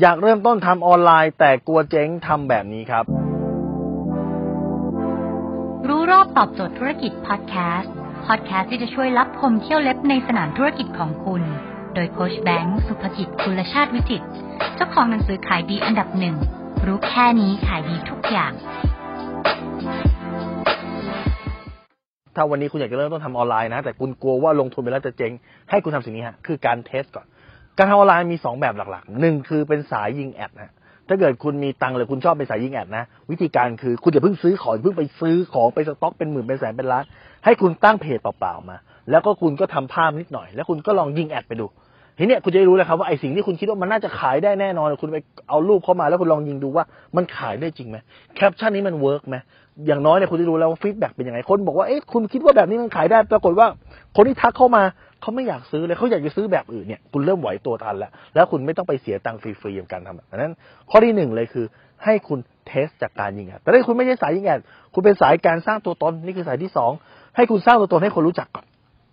อยากเริ่มต้นทำออนไลน์แต่กลัวเจ๊งทำแบบนี้ครับ รู้รอบตอบโจทย์ธุรกิจพอดแคสต์ พอดแคสต์ที่จะช่วยรับพมเที่ยวเล็บในสนามธุรกิจของคุณ โดยโคชแบงค์สุภกิจคุณชาติวิจิตรเจ้าของหนังสือขายดีอันดับหนึ่ง รู้แค่นี้ขายดีทุกอย่าง ถ้าวันนี้คุณอยากจะเริ่มต้นทำออนไลน์นะ แต่คุณกลัวว่าลงทุนไปแล้วจะเจ๊งให้คุณทำสิ่งนี้ฮะคือการ test ก่อน การทำออนไลน์มี 2 แบบหลักๆหนึ่งคือเป็นสายยิง ad นะถ้าเกิดคุณมีตังค์เลยคุณชอบเป็นสายยิง ad นะ วิธีการคือคุณอย่าเพิ่งซื้อของเพิ่งไปซื้อของไปสต็อกเป็นหมื่นเป็นแสนเป็นล้าน ให้คุณตั้งเพจเปล่าๆมา แล้วก็คุณก็ทำภาพนิดหน่อย แล้วคุณก็ลองยิง ad ไปดูทีเนี้ยคุณจะได้รู้เลยครับว่าไอ้สิ่งที่คุณคิดว่ามันน่าจะขายได้แน่นอน คุณไปเอารูปเข้ามาแล้วคุณลองยิงดูว่ามันขายได้จริงไหมแคปชั่นนี้มัน work ไหมอย่างน้อยเนี่ยคุณจะรู้แล้วว่า feedback เป็นยังไงคนบอกว่าเอ๊ะคุณคิดว่าแบบนี้มันขายได้ ปรากฏว่าคนที่ทักเข้ามา เขาไม่อยากซื้อเลยเขาอยากจะซื้อแบบอื่นเนี่ยคุณเริ่มไหวตัวทันแล้ว แล้วคุณไม่ต้องไปเสียตังค์ฟรีๆกับการทำแบบนั้น ข้อที่หนึ่งเลยคือ ให้คุณเทสจากการยิงแอดแต่ถ้าคุณไม่ใช่สายยิงแอดคุณเป็นสายการสร้างตัวตนนี่คือสายที่สองให้คุณสร้างตัวตนให้คนรู้จักก่อน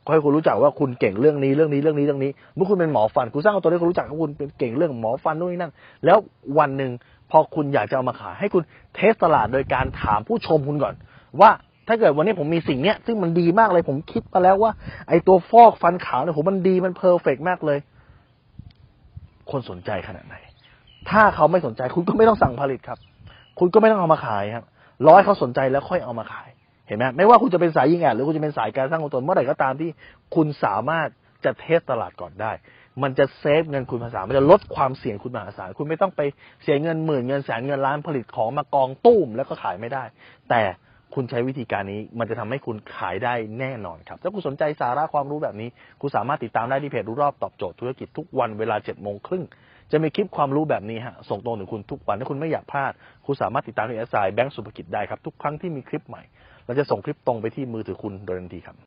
ก็ให้คุณรู้จักว่าคุณเก่งเรื่องนี้เรื่องนี้เรื่องนี้เรื่องนี้เมื่อคุณเป็นหมอฟัน คุณสร้างตัวให้คนรู้จักว่าคุณเป็นเก่งเรื่องหมอฟันนู่นนี่นั่น แล้ววันหนึ่งพอคุณอยากจะเอามาขายให้คุณเทสตลาดโดยการถามผู้ชมคุณก่อน ว่า ถ้าเกิดวันนี้ผมมีสิ่งเนี้ยซึ่งมันดีมากเลย ผมคิดมาแล้วว่า ไอ้ตัวฟอกฟันขาวเนี่ยผมมันดีมัน perfect มากเลย คนสนใจขนาดไหน ถ้าเขาไม่สนใจ คุณก็ไม่ต้องสั่งผลิตครับ คุณก็ไม่ต้องเอามาขายครับร้อยเขาสนใจแล้วค่อยเอามาขาย เห็นไหมไม่ว่าคุณจะเป็นสายยิง ad หรือคุณจะเป็นสายการสร้างตัวตนเมื่อไหร่ก็ตามที่คุณสามารถจะ test ตลาดก่อนได้ มันจะ save เงินคุณมหาศาล มันจะลดความเสี่ยงคุณมหาศาล คุณไม่ต้องไปเสียเงินหมื่นเงินแสนเงินล้านผลิตของมากองตุ้มแล้วก็ขายไม่ได้ แต่ คุณใช้วิธีการนี้ มันจะทำให้คุณขายได้แน่นอนครับ ถ้าคุณสนใจสาระความรู้แบบนี้ คุณสามารถติดตามได้ที่เพจรู้รอบตอบโจทย์ธุรกิจทุกวันเวลาเจ็ดโมงครึ่ง จะมีคลิปความรู้แบบนี้ฮะ ส่งตรงถึงคุณทุกวัน ถ้าคุณไม่อยากพลาด คุณสามารถติดตามที่แอสไซแบงก์สุภกิจได้ครับ ทุกครั้งที่มีคลิปใหม่ เราจะส่งคลิปตรงไปที่มือถือคุณโดยทันทีครับ